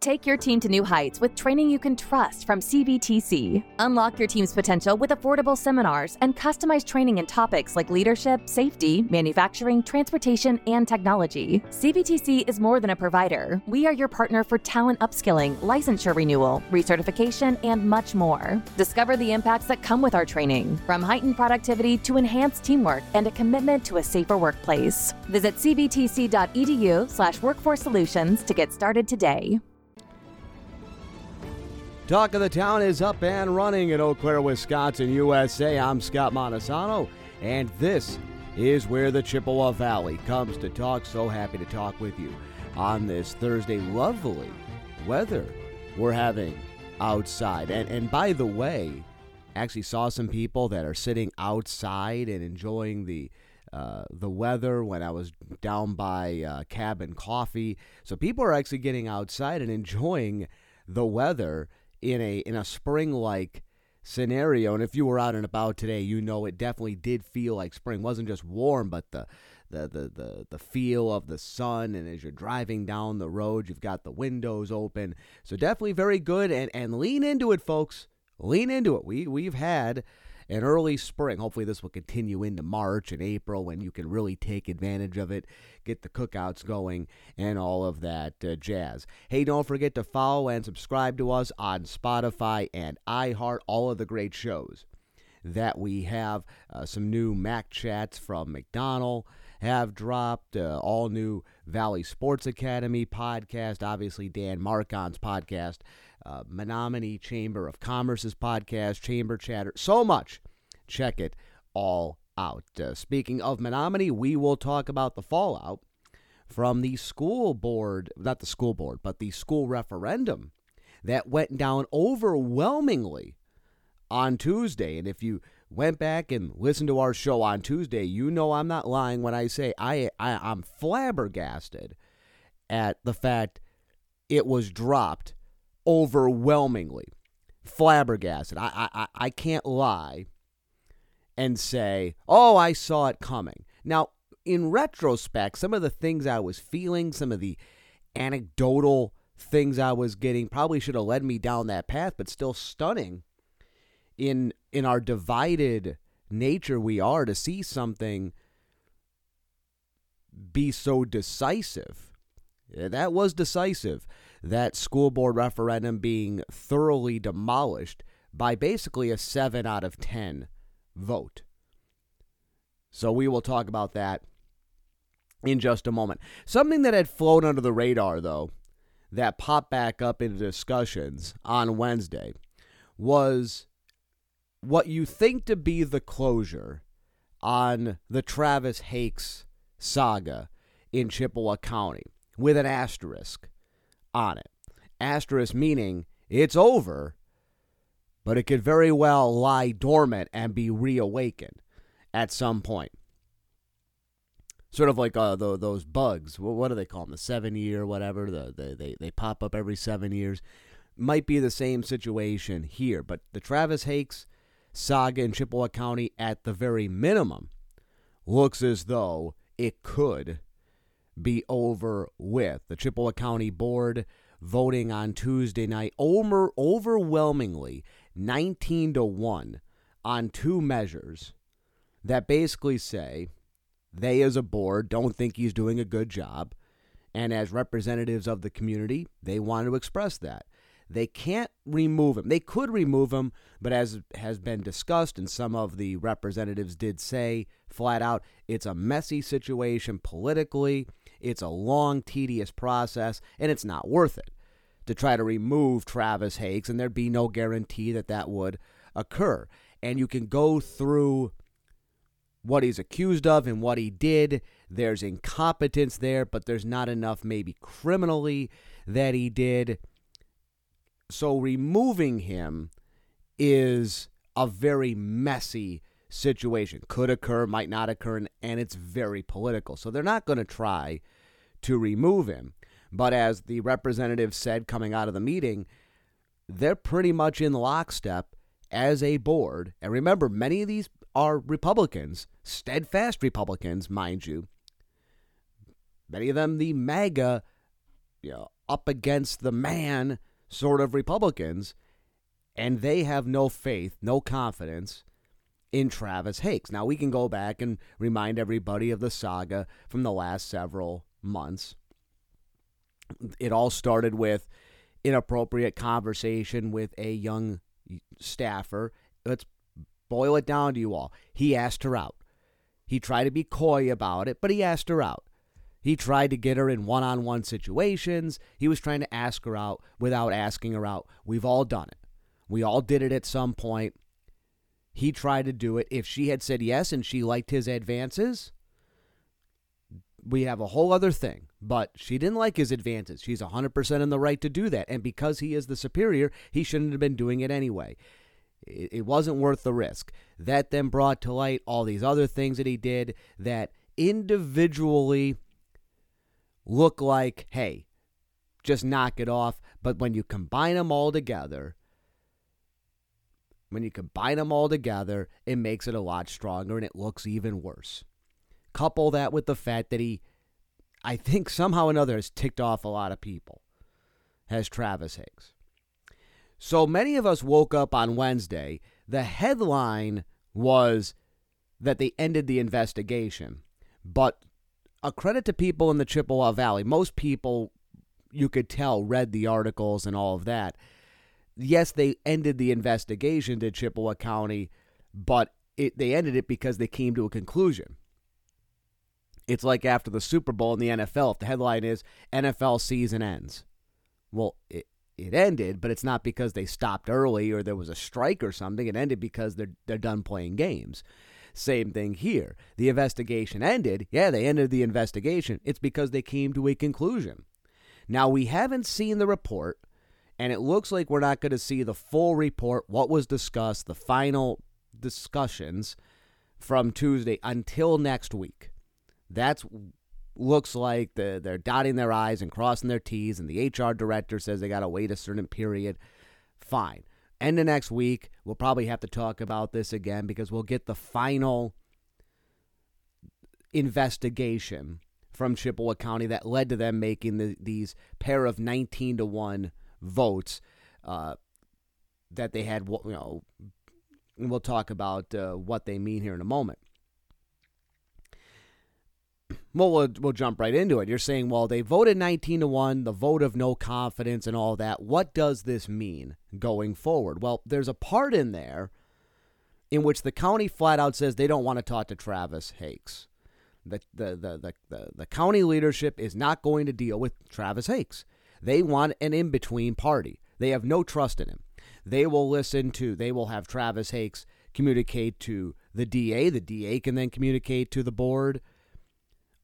Take your team to new heights with training you can trust from CVTC. Unlock your team's potential with affordable seminars and customized training in topics like leadership, safety, manufacturing, transportation, and technology. CVTC is more than a provider. We are your partner for talent upskilling, licensure renewal, recertification, and much more. Discover the impacts that come with our training, from heightened productivity to enhanced teamwork and a commitment to a safer workplace. Visit cvtc.edu/slash workforce solutions to get started today. Talk of the Town is up and running in Eau Claire, Wisconsin, USA. I'm Scott Montesano, and this is where the Chippewa Valley comes to talk. So happy to talk with you on this Thursday. Lovely weather we're having outside. And, and by the way, actually saw some people that are sitting outside and enjoying the uh, the weather when I was down by uh, Cabin Coffee. So people are actually getting outside and enjoying the weather in a in a spring like scenario. And if you were out and about today, you know it definitely did feel like spring. It wasn't just warm, but the the, the, the, the feel of the sun. And as you're driving down the road you've got the windows open. So definitely very good. And, and lean into it folks. Lean into it. We, we've had an early spring. Hopefully, this will continue into March and April when you can really take advantage of it, get the cookouts going, and all of that uh, jazz. Hey, don't forget to follow and subscribe to us on Spotify and iHeart, all of the great shows that we have. Uh, some new Mac chats from McDonald have dropped. Uh, all new Valley Sports Academy podcast. Obviously, Dan Marcon's podcast uh, Menomonie Chamber of Commerce's podcast, Chamber Chatter, so much. Check it all out. Uh, speaking of Menomonie, we will talk about the fallout from the school board, not the school board, but the school referendum that went down overwhelmingly on Tuesday. And if you went back and listened to our show on Tuesday, you know I'm not lying when I say I, I I'm flabbergasted at the fact it was dropped overwhelmingly flabbergasted. I, I, I can't lie and say, oh, I saw it coming. Now, in retrospect, some of the things I was feeling, some of the anecdotal things I was getting probably should have led me down that path, but still stunning in in our divided nature we are to see something be so decisive. That was decisive that school board referendum being thoroughly demolished by basically a 7 out of 10 vote. So we will talk about that in just a moment. Something that had flown under the radar, though, that popped back up into discussions on Wednesday was what you think to be the closure on the Travis Hakes saga in Chippewa County with an asterisk on it. Asterisk meaning it's over, but it could very well lie dormant and be reawakened at some point. Sort of like uh, the, those bugs. What, do they call them? The seven year, whatever. The, the, they, they pop up every seven years. Might be the same situation here. But the Travis Hakes saga in Chippewa County, at the very minimum, looks as though it could be over with. The Chippewa County Board voting on Tuesday night over, overwhelmingly 19 to 1 on two measures that basically say they as a board don't think he's doing a good job and as representatives of the community they want to express that they can't remove him. They could remove him, but as has been discussed, and some of the representatives did say flat out, it's a messy situation politically. It's a long, tedious process, and it's not worth it to try to remove Travis Hakes, and there'd be no guarantee that that would occur. And you can go through what he's accused of and what he did. There's incompetence there, but there's not enough, maybe criminally, that he did. So removing him is a very messy situation. Could occur, might not occur, and it's very political. So they're not going to try to remove him. But as the representative said coming out of the meeting, they're pretty much in lockstep as a board. And remember, many of these are Republicans, steadfast Republicans, mind you. Many of them, the MAGA, you know, up against the man sort of Republicans, and they have no faith, no confidence in Travis Hakes. Now, we can go back and remind everybody of the saga from the last several months. It all started with inappropriate conversation with a young staffer. Let's boil it down to you all. He asked her out. He tried to be coy about it, but he asked her out. He tried to get her in one on one situations. He was trying to ask her out without asking her out. We've all done it. We all did it at some point. He tried to do it. If she had said yes and she liked his advances, we have a whole other thing. But she didn't like his advances. She's 100% in the right to do that. And because he is the superior, he shouldn't have been doing it anyway. It wasn't worth the risk. That then brought to light all these other things that he did that individually look like, hey, just knock it off. But when you combine them all together, when you combine them all together, it makes it a lot stronger and it looks even worse. Couple that with the fact that he, I think somehow or another, has ticked off a lot of people, has Travis Hakes. So many of us woke up on Wednesday. The headline was that they ended the investigation. But a credit to people in the Chippewa Valley. Most people, you could tell, read the articles and all of that. Yes, they ended the investigation to Chippewa County, but it, they ended it because they came to a conclusion. It's like after the Super Bowl in the NFL. If the headline is NFL season ends, well, it, it ended, but it's not because they stopped early or there was a strike or something. It ended because they're they're done playing games. Same thing here. The investigation ended. Yeah, they ended the investigation. It's because they came to a conclusion. Now we haven't seen the report, and it looks like we're not going to see the full report, what was discussed, the final discussions from Tuesday until next week. That's looks like the, they're dotting their I's and crossing their T's, and the HR director says they got to wait a certain period. Fine. End of next week, we'll probably have to talk about this again because we'll get the final investigation from Chippewa County that led to them making the, these pair of 19 to 1 votes uh, that they had, you know, we'll talk about uh, what they mean here in a moment. Well, well, we'll jump right into it. You're saying, well, they voted 19 to 1, the vote of no confidence and all that. What does this mean going forward? Well, there's a part in there in which the county flat out says they don't want to talk to Travis Hakes. The, the, the, the, the, the county leadership is not going to deal with Travis Hakes. They want an in between party. They have no trust in him. They will listen to, they will have Travis Hakes communicate to the DA. The DA can then communicate to the board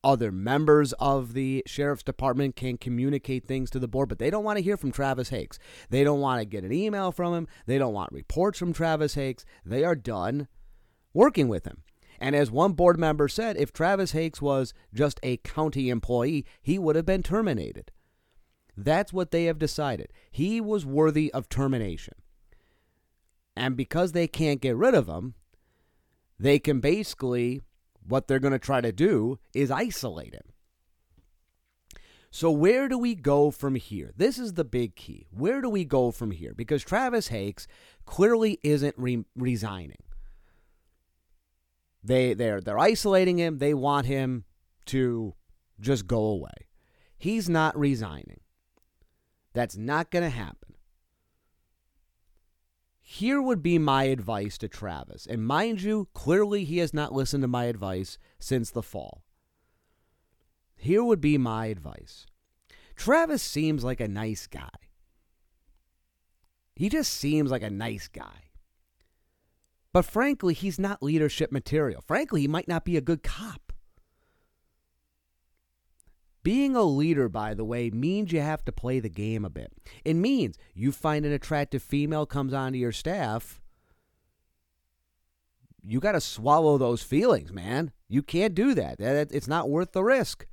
other members of the sheriff's department can communicate things to the board, but they don't want to hear from Travis Hakes. They don't want to get an email from him. They don't want reports from Travis Hakes. They are done working with him. And as one board member said, if Travis Hakes was just a county employee, he would have been terminated. That's what they have decided. He was worthy of termination. And because they can't get rid of him, they can basically what they're going to try to do is isolate him. So, where do we go from here? This is the big key. Where do we go from here? Because Travis Hakes clearly isn't re- resigning. They, they're, they're isolating him. They want him to just go away. He's not resigning. That's not going to happen. Here would be my advice to Travis. And mind you, clearly he has not listened to my advice since the fall. Here would be my advice Travis seems like a nice guy. He just seems like a nice guy. But frankly, he's not leadership material. Frankly, he might not be a good cop. Being a leader, by the way, means you have to play the game a bit. It means you find an attractive female comes onto your staff. You got to swallow those feelings, man. You can't do that. It's not worth the risk.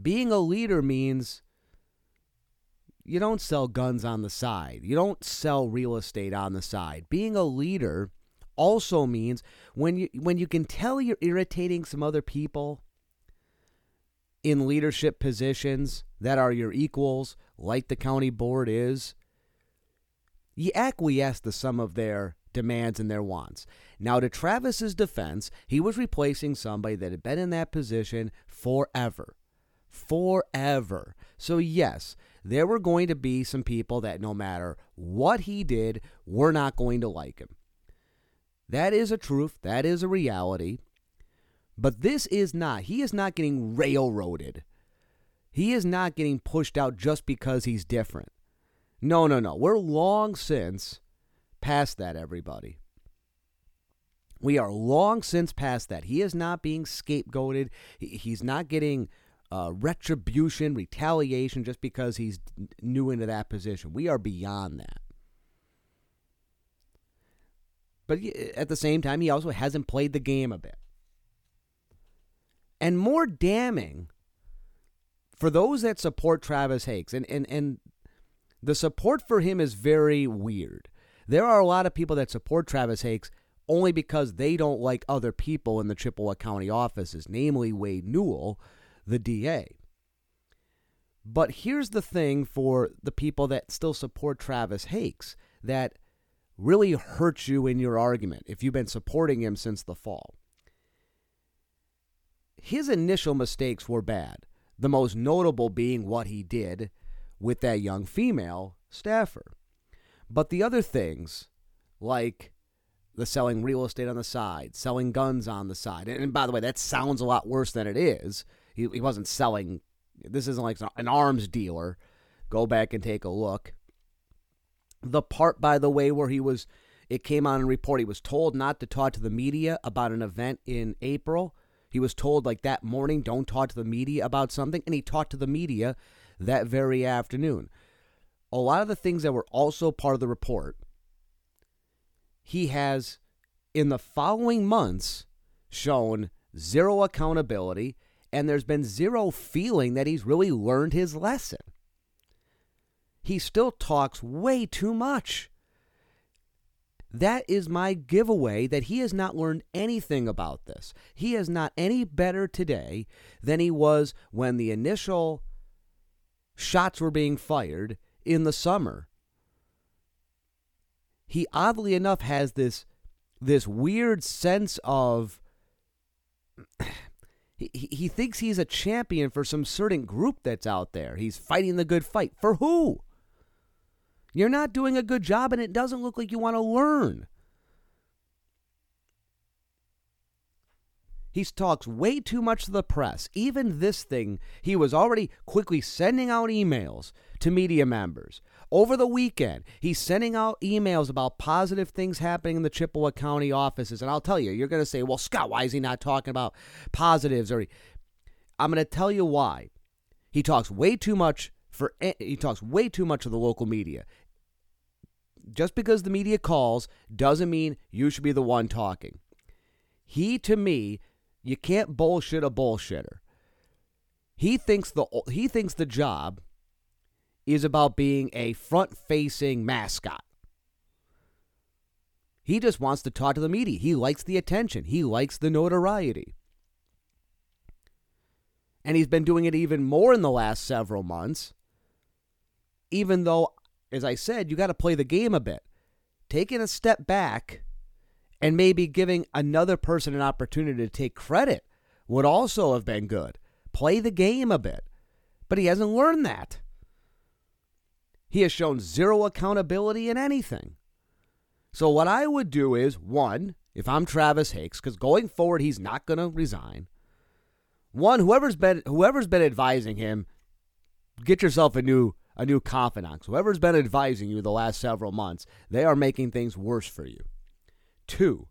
Being a leader means you don't sell guns on the side. You don't sell real estate on the side. Being a leader also means when you when you can tell you're irritating some other people in leadership positions that are your equals, like the county board is, you acquiesce to some of their demands and their wants. Now, to Travis's defense, he was replacing somebody that had been in that position forever. Forever. So, yes, there were going to be some people that no matter what he did, were not going to like him. That is a truth. That is a reality. But this is not. He is not getting railroaded. He is not getting pushed out just because he's different. No, no, no. We're long since past that, everybody. We are long since past that. He is not being scapegoated. He's not getting uh, retribution, retaliation just because he's new into that position. We are beyond that. But at the same time, he also hasn't played the game a bit. And more damning for those that support Travis Hakes, and, and, and the support for him is very weird. There are a lot of people that support Travis Hakes only because they don't like other people in the Chippewa County offices, namely Wade Newell, the DA. But here's the thing for the people that still support Travis Hakes that really hurts you in your argument if you've been supporting him since the fall. His initial mistakes were bad, the most notable being what he did with that young female staffer. But the other things, like the selling real estate on the side, selling guns on the side, and, by the way, that sounds a lot worse than it is. He, he wasn't selling, this isn't like an arms dealer. Go back and take a look. The part, by the way, where he was, it came on a report, he was told not to talk to the media about an event in April. He was told, like that morning, don't talk to the media about something, and he talked to the media that very afternoon a lot of the things that were also part of the report, he has, in the following months, shown zero accountability, and there's been zero feeling that he's really learned his lesson. He still talks way too much. That is my giveaway that he has not learned anything about this. He is not any better today than he was when the initial shots were being fired in the summer. He oddly enough has this this weird sense of he, he thinks he's a champion for some certain group that's out there. He's fighting the good fight. For who? You're not doing a good job and it doesn't look like you want to learn. He talks way too much to the press. Even this thing, he was already quickly sending out emails to media members. Over the weekend, he's sending out emails about positive things happening in the Chippewa County offices. And I'll tell you, you're going to say, well, Scott, why is he not talking about positives? Or I'm going to tell you why. He talks way too much for he talks way too much of the local media. Just because the media calls doesn't mean you should be the one talking. He to me, you can't bullshit a bullshitter. He thinks the he thinks the job is about being a front facing mascot. He just wants to talk to the media. He likes the attention, he likes the notoriety. And he's been doing it even more in the last several months. Even though, as I said, you got to play the game a bit. Taking a step back and maybe giving another person an opportunity to take credit would also have been good. Play the game a bit. But he hasn't learned that. He has shown zero accountability in anything. So, what I would do is one, if I'm Travis Hakes, because going forward, he's not going to resign. One, whoever's been whoever's been advising him, get yourself a new a new confidant. Whoever's been advising you the last several months, they are making things worse for you. Two,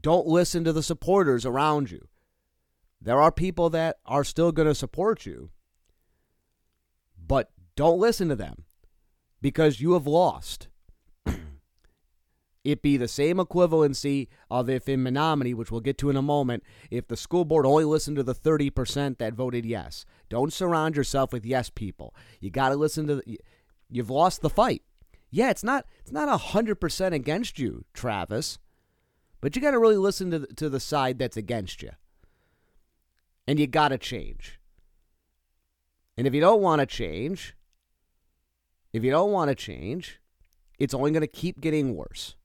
don't listen to the supporters around you. There are people that are still going to support you, but don't listen to them because you have lost. It be the same equivalency of if in Menomonie, which we'll get to in a moment, if the school board only listened to the 30% that voted yes. Don't surround yourself with yes people. You got to listen to the, you've lost the fight. Yeah, it's not it's not 100% against you, Travis. But you got to really listen to the, to the side that's against you. And you got to change. And if you don't want to change, if you don't want to change, it's only going to keep getting worse.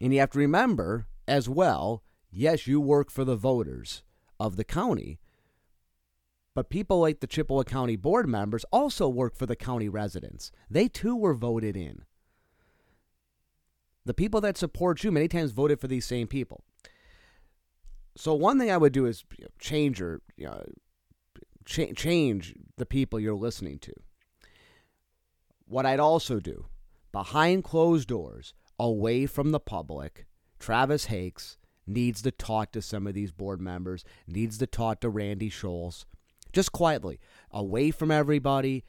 And you have to remember as well yes, you work for the voters of the county, but people like the Chippewa County board members also work for the county residents. They too were voted in. The people that support you many times voted for these same people. So one thing I would do is change or you know, cha- change the people you're listening to. What I'd also do behind closed doors, away from the public, Travis Hakes needs to talk to some of these board members, needs to talk to Randy Scholes, just quietly, away from everybody,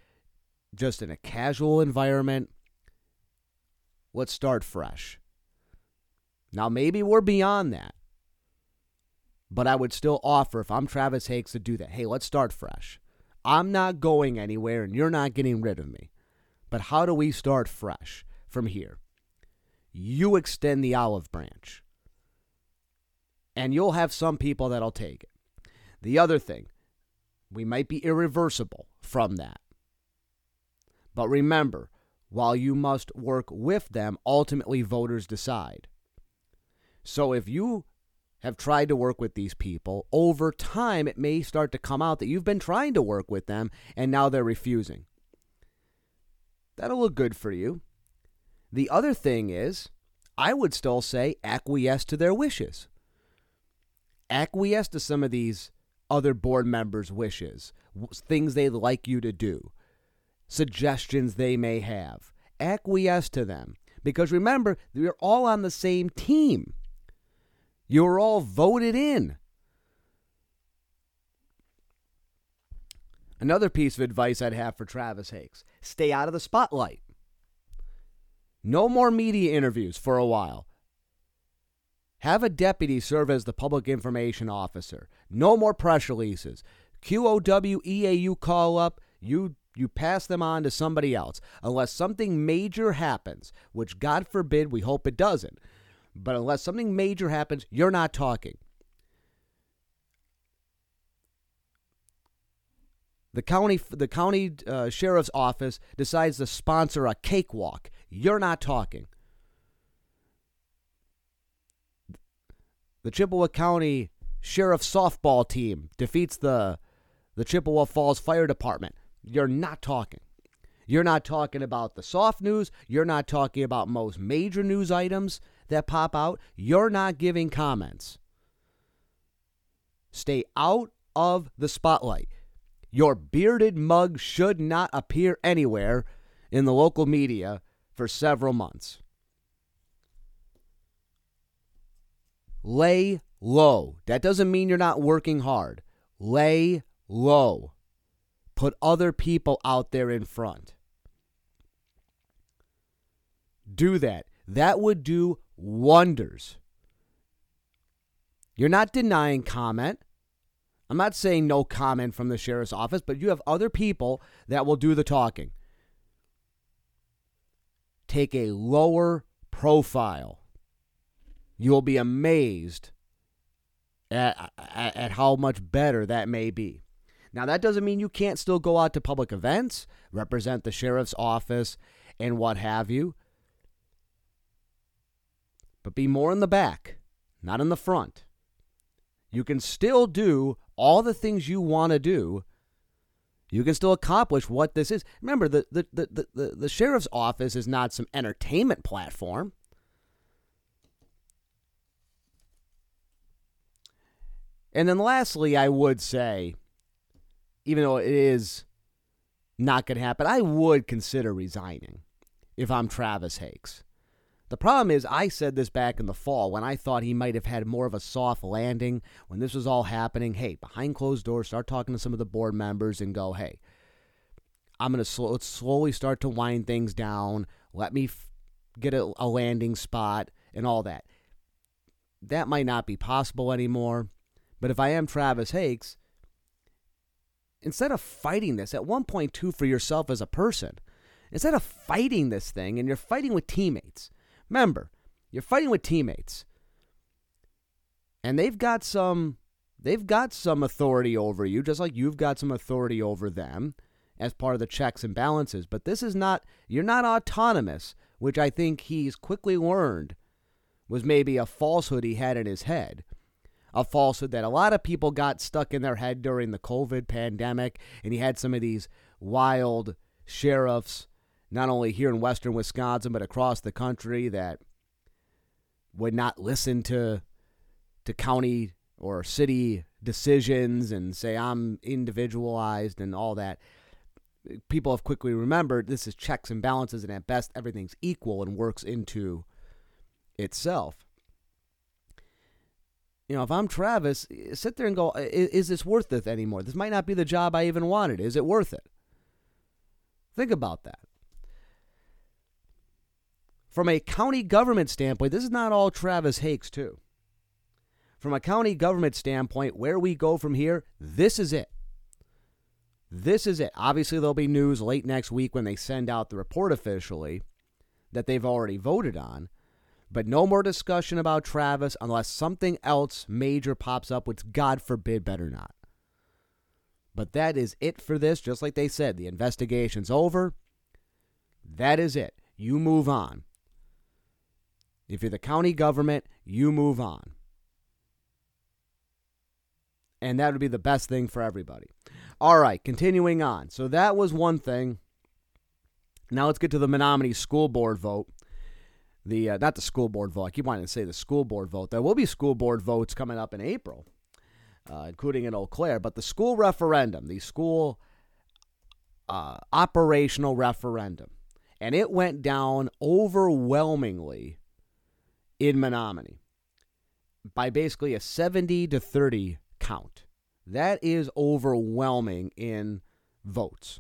just in a casual environment. Let's start fresh. Now, maybe we're beyond that. But I would still offer, if I'm Travis Hakes, to do that. Hey, let's start fresh. I'm not going anywhere and you're not getting rid of me. But how do we start fresh from here? You extend the olive branch. And you'll have some people that'll take it. The other thing, we might be irreversible from that. But remember, while you must work with them, ultimately voters decide. So if you have tried to work with these people, over time it may start to come out that you've been trying to work with them and now they're refusing. That'll look good for you. The other thing is, I would still say acquiesce to their wishes. Acquiesce to some of these other board members' wishes, things they'd like you to do, suggestions they may have. Acquiesce to them. Because remember, you're all on the same team. You're all voted in. Another piece of advice I'd have for Travis Hakes stay out of the spotlight. No more media interviews for a while. Have a deputy serve as the public information officer. No more press releases. QOW EAU call up, you you pass them on to somebody else unless something major happens, which God forbid we hope it doesn't. But unless something major happens, you're not talking. The county, the county uh, sheriff's office decides to sponsor a cakewalk. You're not talking. The Chippewa County Sheriff softball team defeats the the Chippewa Falls Fire Department. You're not talking. You're not talking about the soft news. You're not talking about most major news items that pop out, you're not giving comments. Stay out of the spotlight. Your bearded mug should not appear anywhere in the local media for several months. Lay low. That doesn't mean you're not working hard. Lay low. Put other people out there in front. Do that. That would do wonders. You're not denying comment. I'm not saying no comment from the sheriff's office, but you have other people that will do the talking. Take a lower profile. You will be amazed at, at, at, how much better that may be. Now, that doesn't mean you can't still go out to public events, represent the sheriff's office, and what have you but be more in the back, not in the front. You can still do all the things you want to do. You can still accomplish what this is. Remember, the, the, the, the, the sheriff's office is not some entertainment platform. And then lastly, I would say, even though it is not going to happen, I would consider resigning if I'm Travis Hakes. The problem is, I said this back in the fall when I thought he might have had more of a soft landing when this was all happening. Hey, behind closed doors, start talking to some of the board members and go, hey, I'm going to sl- slowly start to wind things down. Let me f- get a, a landing spot and all that. That might not be possible anymore. But if I am Travis Hakes, instead of fighting this, at 1.2 for yourself as a person, instead of fighting this thing and you're fighting with teammates, Remember, you're fighting with teammates. And they've got some they've got some authority over you, just like you've got some authority over them as part of the checks and balances. But this is not, you're not autonomous, which I think he's quickly learned was maybe a falsehood he had in his head. A falsehood that a lot of people got stuck in their head during the COVID pandemic. And he had some of these wild sheriffs, not only here in western Wisconsin, but across the country, that would not listen to, to county or city decisions and say, I'm individualized and all that people have quickly remembered this is checks and balances, and at best, everything's equal and works into itself. You know, if I'm Travis, sit there and go, is, is this worth it anymore? This might not be the job I even wanted. Is it worth it? Think about that. From a county government standpoint, this is not all Travis Hakes, too. From a county government standpoint, where we go from here, this is it. This is it. Obviously, there'll be news late next week when they send out the report officially that they've already voted on. But no more discussion about Travis unless something else major pops up, which God forbid better not. But that is it for this. Just like they said, the investigation's over. That is it. You move on. If you're the county government, you move on. And that would be the best thing for everybody. All right, continuing on. So that was one thing. Now let's get to the Menomonie School Board vote. The uh, not the school board vote. I keep wanting to say the school board vote. There will be school board votes coming up in April, uh, including in Eau Claire. But the school referendum, the school uh, operational referendum, and it went down overwhelmingly in Menomonie by basically a 70 to 30 count. That is overwhelming in votes.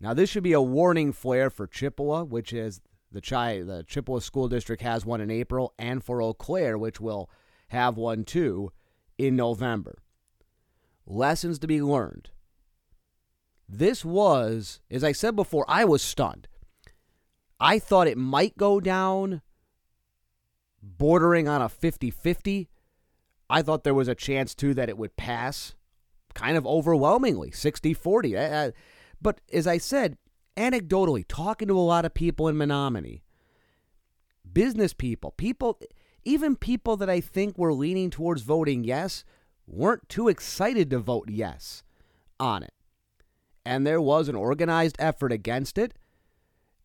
Now, this should be a warning flare for Chippewa, which is the, Chi- the Chippewa School District has one in April, and for Eau Claire, which will have one too in November. Lessons to be learned. This was, as I said before, I was stunned. I thought it might go down bordering on a 50 50 I thought there was a chance too that it would pass kind of overwhelmingly 60 40. Uh, uh, but as I said, anecdotally, talking to a lot of people in Menomonie, business people, people, even people that I think were leaning towards voting yes, weren't too excited to vote yes on it. And there was an organized effort against it.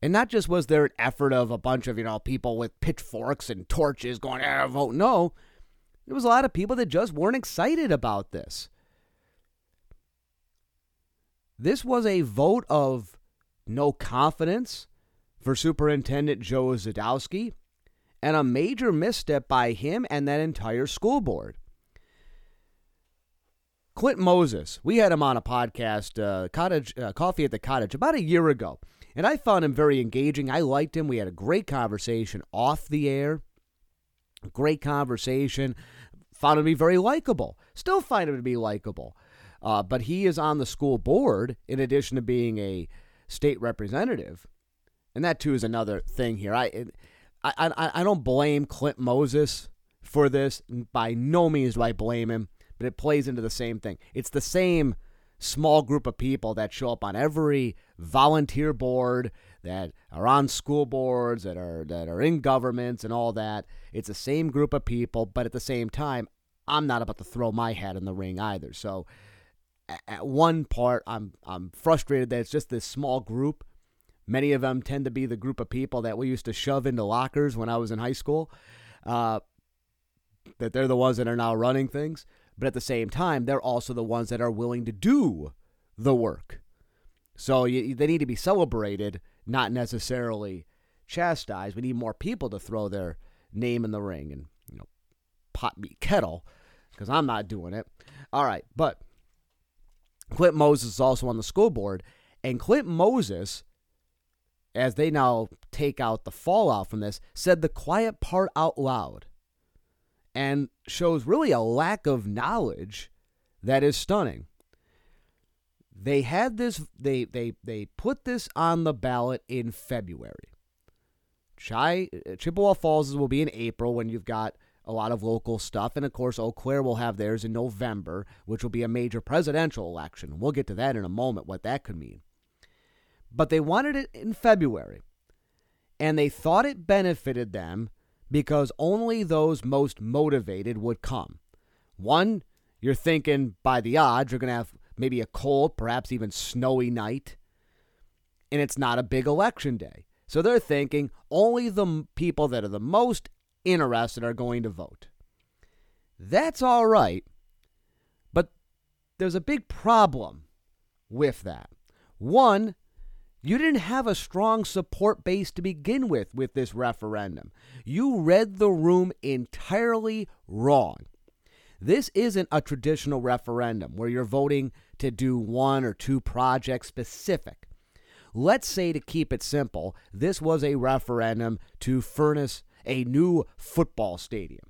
And not just was there an effort of a bunch of, you know, people with pitchforks and torches going, ah, vote no. There was a lot of people that just weren't excited about this. This was a vote of no confidence for Superintendent Joe Zydowsky and a major misstep by him and that entire school board. Clint Moses, we had him on a podcast, uh, Cottage uh, Coffee at the Cottage, about a year ago, and I found him very engaging. I liked him. We had a great conversation off the air. Great conversation found him to be very likable. Still find him to be likable. Uh, but he is on the school board in addition to being a state representative. And that too is another thing here. I, I, I, I don't blame Clint Moses for this. By no means do I blame him, but it plays into the same thing. It's the same small group of people that show up on every volunteer board that are on school boards that are that are in governments and all that. It's the same group of people but at the same time I'm not about to throw my hat in the ring either. So at one part I'm I'm frustrated that it's just this small group. Many of them tend to be the group of people that we used to shove into lockers when I was in high school uh, that they're the ones that are now running things but at the same time, they're also the ones that are willing to do the work. So you, they need to be celebrated, not necessarily chastised. We need more people to throw their name in the ring and you know pot me kettle because I'm not doing it. All right, but Clint Moses is also on the school board, and Clint Moses, as they now take out the fallout from this, said the quiet part out loud and shows really a lack of knowledge that is stunning. They had this they they they put this on the ballot in February. Chai, Chippewa Falls will be in April when you've got a lot of local stuff. And of course, Eau Claire will have theirs in November, which will be a major presidential election. We'll get to that in a moment, what that could mean. But they wanted it in February. And they thought it benefited them because only those most motivated would come. One, you're thinking by the odds, you're going to have maybe a cold, perhaps even snowy night. And it's not a big election day. So they're thinking only the people that are the most interested are going to vote. That's all right. But there's a big problem with that. One, you didn't have a strong support base to begin with with this referendum. You read the room entirely wrong. This isn't a traditional referendum where you're voting to do one or two projects specific. Let's say, to keep it simple, this was a referendum to furnish a new football stadium.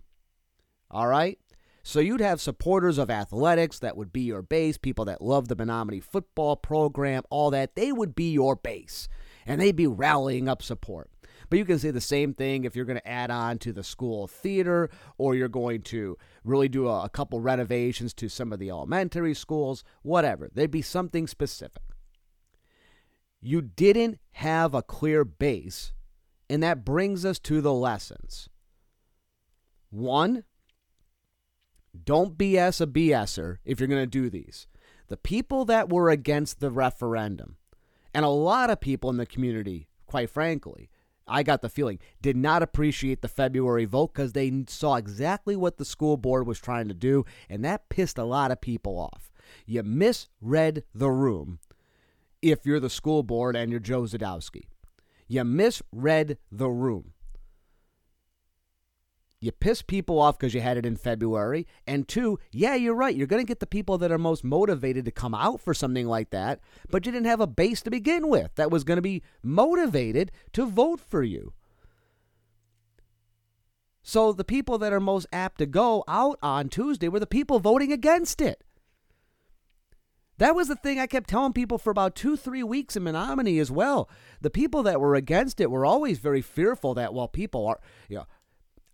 All right? So you'd have supporters of athletics that would be your base, people that love the Menomonie football program, all that. They would be your base, and they'd be rallying up support. But you can say the same thing if you're going to add on to the school theater or you're going to really do a, a couple renovations to some of the elementary schools, whatever. There'd be something specific. You didn't have a clear base, and that brings us to the lessons. One, don't BS a BSer if you're going to do these. The people that were against the referendum, and a lot of people in the community, quite frankly, I got the feeling, did not appreciate the February vote because they saw exactly what the school board was trying to do, and that pissed a lot of people off. You misread the room if you're the school board and you're Joe Zydowsky. You misread the room. You piss people off because you had it in February. And two, yeah, you're right. You're going to get the people that are most motivated to come out for something like that, but you didn't have a base to begin with that was going to be motivated to vote for you. So the people that are most apt to go out on Tuesday were the people voting against it. That was the thing I kept telling people for about two, three weeks in Menomonie as well. The people that were against it were always very fearful that, well, people are, you know,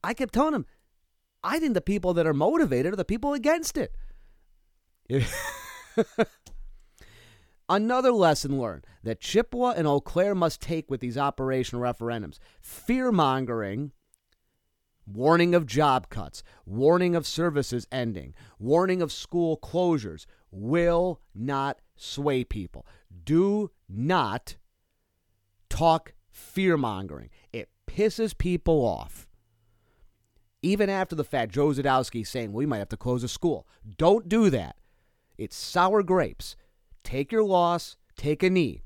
I kept telling them, I think the people that are motivated are the people against it. Another lesson learned that Chippewa and Eau Claire must take with these operational referendums fear mongering, warning of job cuts, warning of services ending, warning of school closures will not sway people. Do not talk fear mongering, it pisses people off even after the fact, Joe Zydowsky saying, we might have to close a school. Don't do that. It's sour grapes. Take your loss, take a knee.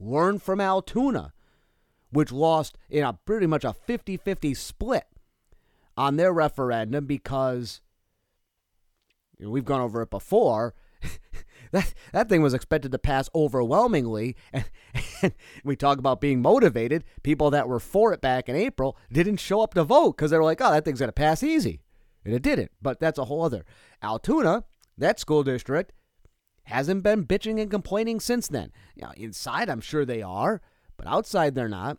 Learn from Altoona, which lost in a pretty much a 50 50 split on their referendum because we've gone over it before. that that thing was expected to pass overwhelmingly and, and, we talk about being motivated. People that were for it back in april didn't show up to vote because they were like oh that thing's going to pass easy and it didn't but that's a whole other. Altoona that school district hasn't been bitching and complaining since then. You know, inside i'm sure they are but outside they're not.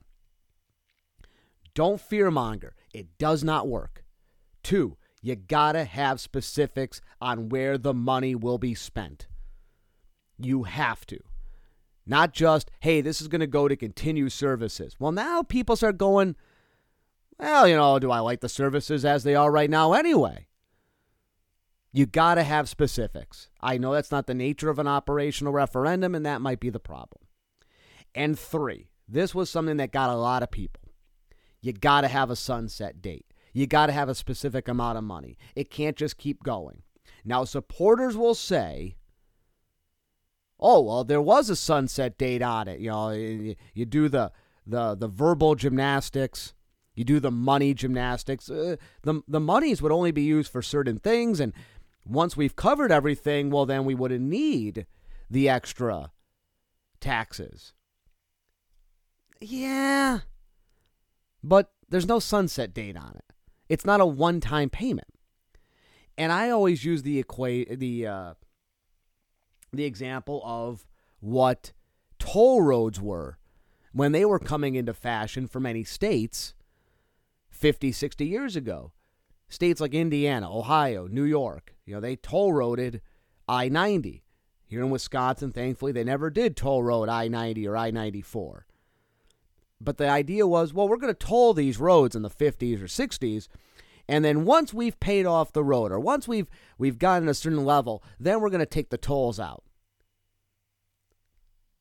Don't fearmonger. It does not work. Two you gotta have specifics on where the money will be spent you have to. Not just, hey, this is going to go to continue services. Well, now people start going, well, you know, do I like the services as they are right now anyway? You got to have specifics. I know that's not the nature of an operational referendum, and that might be the problem. And three, this was something that got a lot of people. You got to have a sunset date. You got to have a specific amount of money. It can't just keep going. Now, supporters will say, oh well there was a sunset date on it you know you, you do the the the verbal gymnastics. You do the money gymnastics. Uh, the the monies would only be used for certain things and once we've covered everything well then we wouldn't need the extra taxes. Yeah. But there's no sunset date on it. It's not a one-time payment. And i always use the equate the uh, the example of what toll roads were when they were coming into fashion for many states 50, 60 years ago. States like Indiana, Ohio, New York, you know, they toll roaded I 90. Here in Wisconsin, thankfully, they never did toll road I 90 or I 94. But the idea was, well, we're going to toll these roads in the 50s or 60s. And then once we've paid off the road or once we've we've gotten a certain level, then we're going to take the tolls out.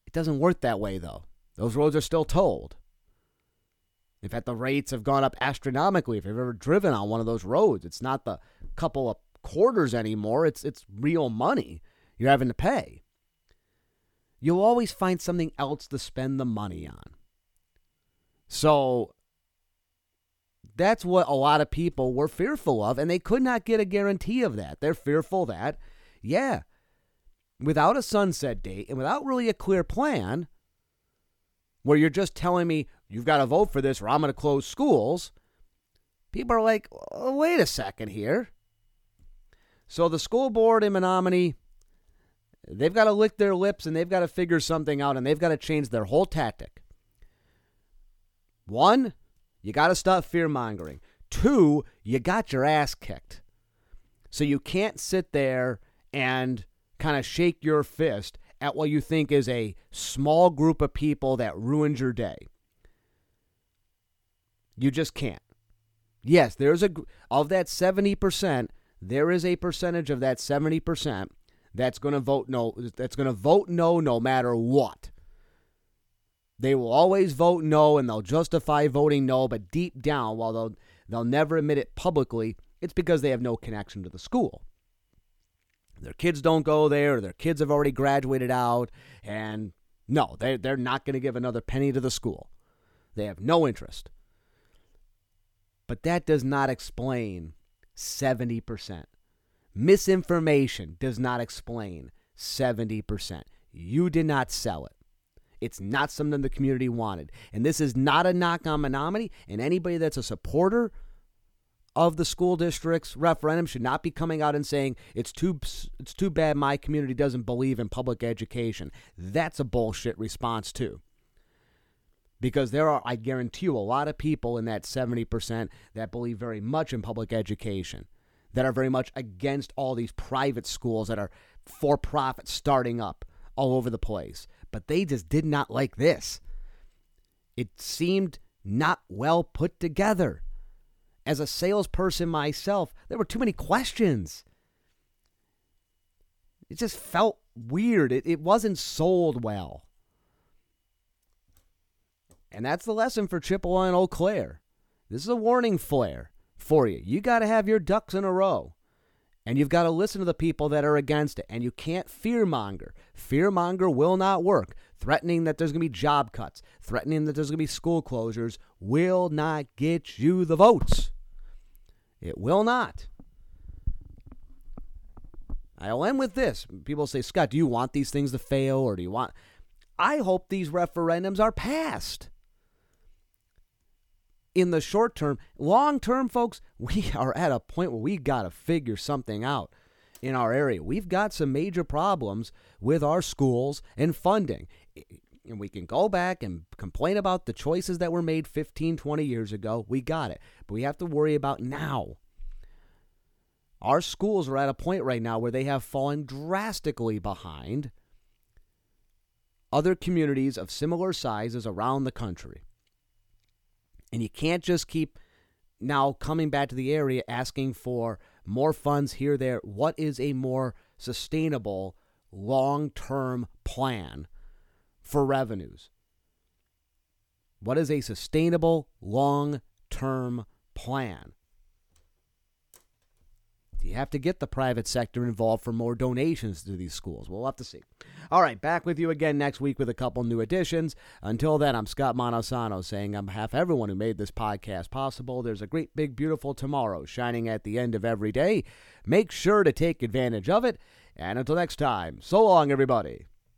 It doesn't work that way though. Those roads are still tolled. In fact, the rates have gone up astronomically. If you've ever driven on one of those roads, it's not the couple of quarters anymore. It's it's real money you're having to pay. You'll always find something else to spend the money on. So that's what a lot of people were fearful of, and they could not get a guarantee of that. They're fearful that, yeah, without a sunset date and without really a clear plan, where you're just telling me you've got to vote for this or I'm going to close schools, people are like, oh, wait a second here. So the school board in Menomonie, they've got to lick their lips and they've got to figure something out and they've got to change their whole tactic. One, you got to stop fear mongering. Two, you got your ass kicked. So you can't sit there and kind of shake your fist at what you think is a small group of people that ruined your day. You just can't. Yes, there's a of that 70%, there is a percentage of that 70% that's going to vote no that's going to vote no no matter what. They will always vote no and they'll justify voting no, but deep down while they'll they'll never admit it publicly, it's because they have no connection to the school. Their kids don't go there, their kids have already graduated out, and no, they they're not going to give another penny to the school. They have no interest. But that does not explain 70%. Misinformation does not explain 70%. You did not sell it. It's not something the community wanted. And this is not a knock on Menomonie, and anybody that's a supporter of the school district's referendum should not be coming out and saying it's too it's too bad my community doesn't believe in public education. That's a bullshit response too because there are, I guarantee you, a lot of people in that 70% that believe very much in public education, that are very much against all these private schools that are for profit starting up all over the place. But they just did not like this. It seemed not well put together. As a salesperson myself, there were too many questions. It just felt weird. It, it wasn't sold well. And that's the lesson for Chippewa and Eau Claire. This is a warning flare for you. You got to have your ducks in a row. And you've got to listen to the people that are against it. And you can't fearmonger. Fearmonger will not work. Threatening that there's going to be job cuts, threatening that there's going to be school closures will not get you the votes. It will not. I'll end with this. People say, Scott, do you want these things to fail or do you want. I hope these referendums are passed in the short term. Long term, folks, we are at a point where we got to figure something out in our area. We've got some major problems with our schools and funding. And we can go back and complain about the choices that were made 15, 20 years ago. We got it. But we have to worry about now. Our schools are at a point right now where they have fallen drastically behind other communities of similar sizes around the country. And you can't just keep now coming back to the area asking for more funds here, there. What is a more sustainable long term plan for revenues? What is a sustainable long term plan? Do you have to get the private sector involved for more donations to these schools? We'll have to see. All right, back with you again next week with a couple new additions. Until then, I'm Scott Montesano saying on behalf of everyone who made this podcast possible, there's a great, big, beautiful tomorrow shining at the end of every day. Make sure to take advantage of it. And until next time, so long, everybody.